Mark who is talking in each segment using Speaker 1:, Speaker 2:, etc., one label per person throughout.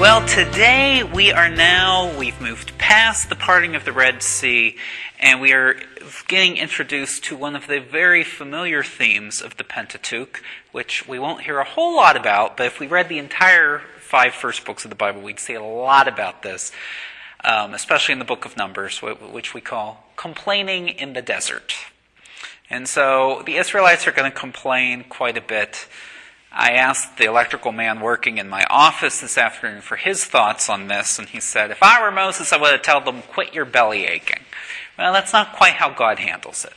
Speaker 1: Well, today we are now, we've moved past the parting of the Red Sea, and we are getting introduced to one of the very familiar themes of the Pentateuch, which we won't hear a whole lot about, but if we read the entire five first books of the Bible, we'd see a lot about this, um, especially in the book of Numbers, which we call complaining in the desert. And so the Israelites are going to complain quite a bit I asked the electrical man working in my office this afternoon for his thoughts on this, and he said, If I were Moses, I would have told them, Quit your belly aching. Well, that's not quite how God handles it.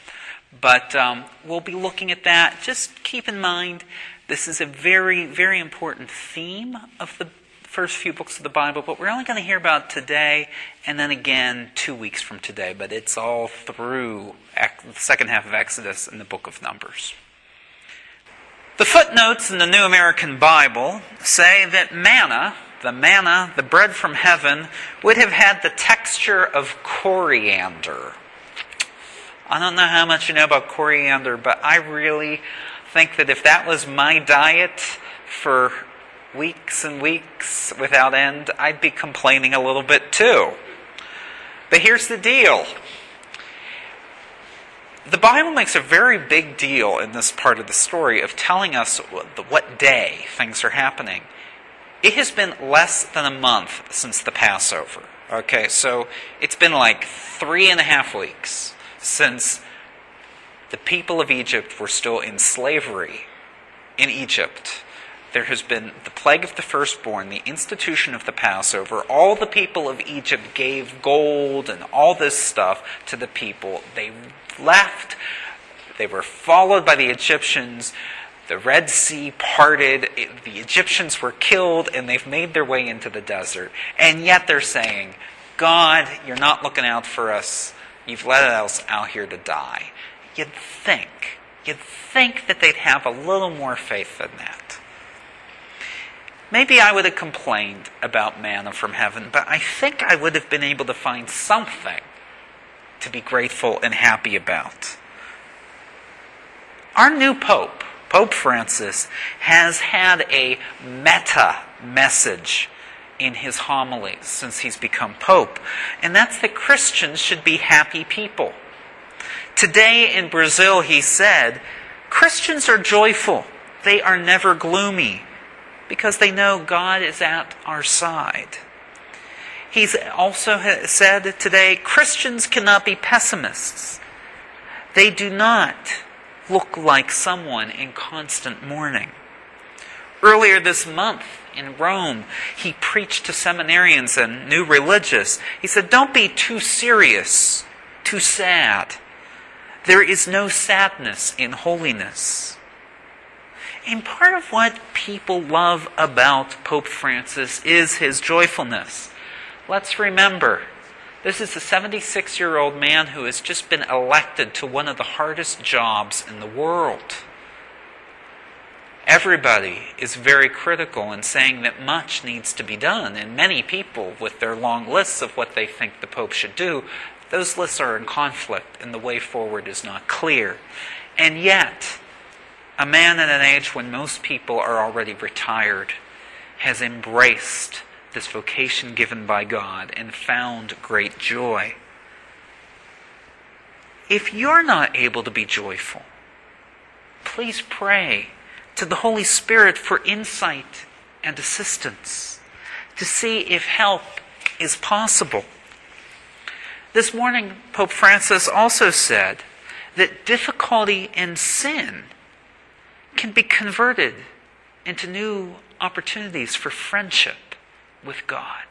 Speaker 1: But um, we'll be looking at that. Just keep in mind, this is a very, very important theme of the first few books of the Bible, but we're only going to hear about today and then again two weeks from today. But it's all through the second half of Exodus and the book of Numbers. The footnotes in the New American Bible say that manna, the manna, the bread from heaven, would have had the texture of coriander. I don't know how much you know about coriander, but I really think that if that was my diet for weeks and weeks without end, I'd be complaining a little bit too. But here's the deal the Bible makes a very big deal in this part of the story of telling us what day things are happening. It has been less than a month since the Passover. Okay, so it's been like three and a half weeks since the people of Egypt were still in slavery in Egypt. There has been the plague of the firstborn, the institution of the Passover. All the people of Egypt gave gold and all this stuff to the people. They left. They were followed by the Egyptians. The Red Sea parted. The Egyptians were killed, and they've made their way into the desert. And yet they're saying, God, you're not looking out for us. You've let us out here to die. You'd think, you'd think that they'd have a little more faith than that. Maybe I would have complained about manna from heaven, but I think I would have been able to find something to be grateful and happy about. Our new Pope, Pope Francis, has had a meta message in his homilies since he's become Pope, and that's that Christians should be happy people. Today in Brazil, he said, Christians are joyful, they are never gloomy, because they know God is at our side. He's also said today Christians cannot be pessimists. They do not look like someone in constant mourning. Earlier this month in Rome, he preached to seminarians and new religious. He said, Don't be too serious, too sad. There is no sadness in holiness. And part of what people love about Pope Francis is his joyfulness. Let's remember, this is a 76 year old man who has just been elected to one of the hardest jobs in the world. Everybody is very critical in saying that much needs to be done, and many people, with their long lists of what they think the Pope should do, those lists are in conflict and the way forward is not clear. And yet, a man at an age when most people are already retired has embraced this vocation given by God and found great joy. If you're not able to be joyful, please pray to the Holy Spirit for insight and assistance to see if help is possible. This morning, Pope Francis also said that difficulty and sin can be converted into new opportunities for friendship with God.